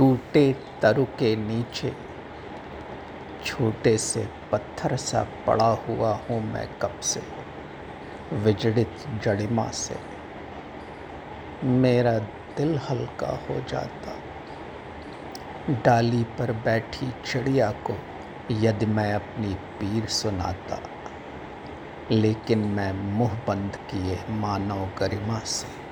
टूटे तरु के नीचे। छोटे से पत्थर सा पड़ा हुआ हूँ मैं कब से? विजड़ित जड़िमा से। मेरा दिल हल्का हो जाता। डाली पर बैठी चिड़िया को यदि मैं अपनी पीर सुनाता। लेकिन मैं मुँह बंद किए मानव गरिमा से।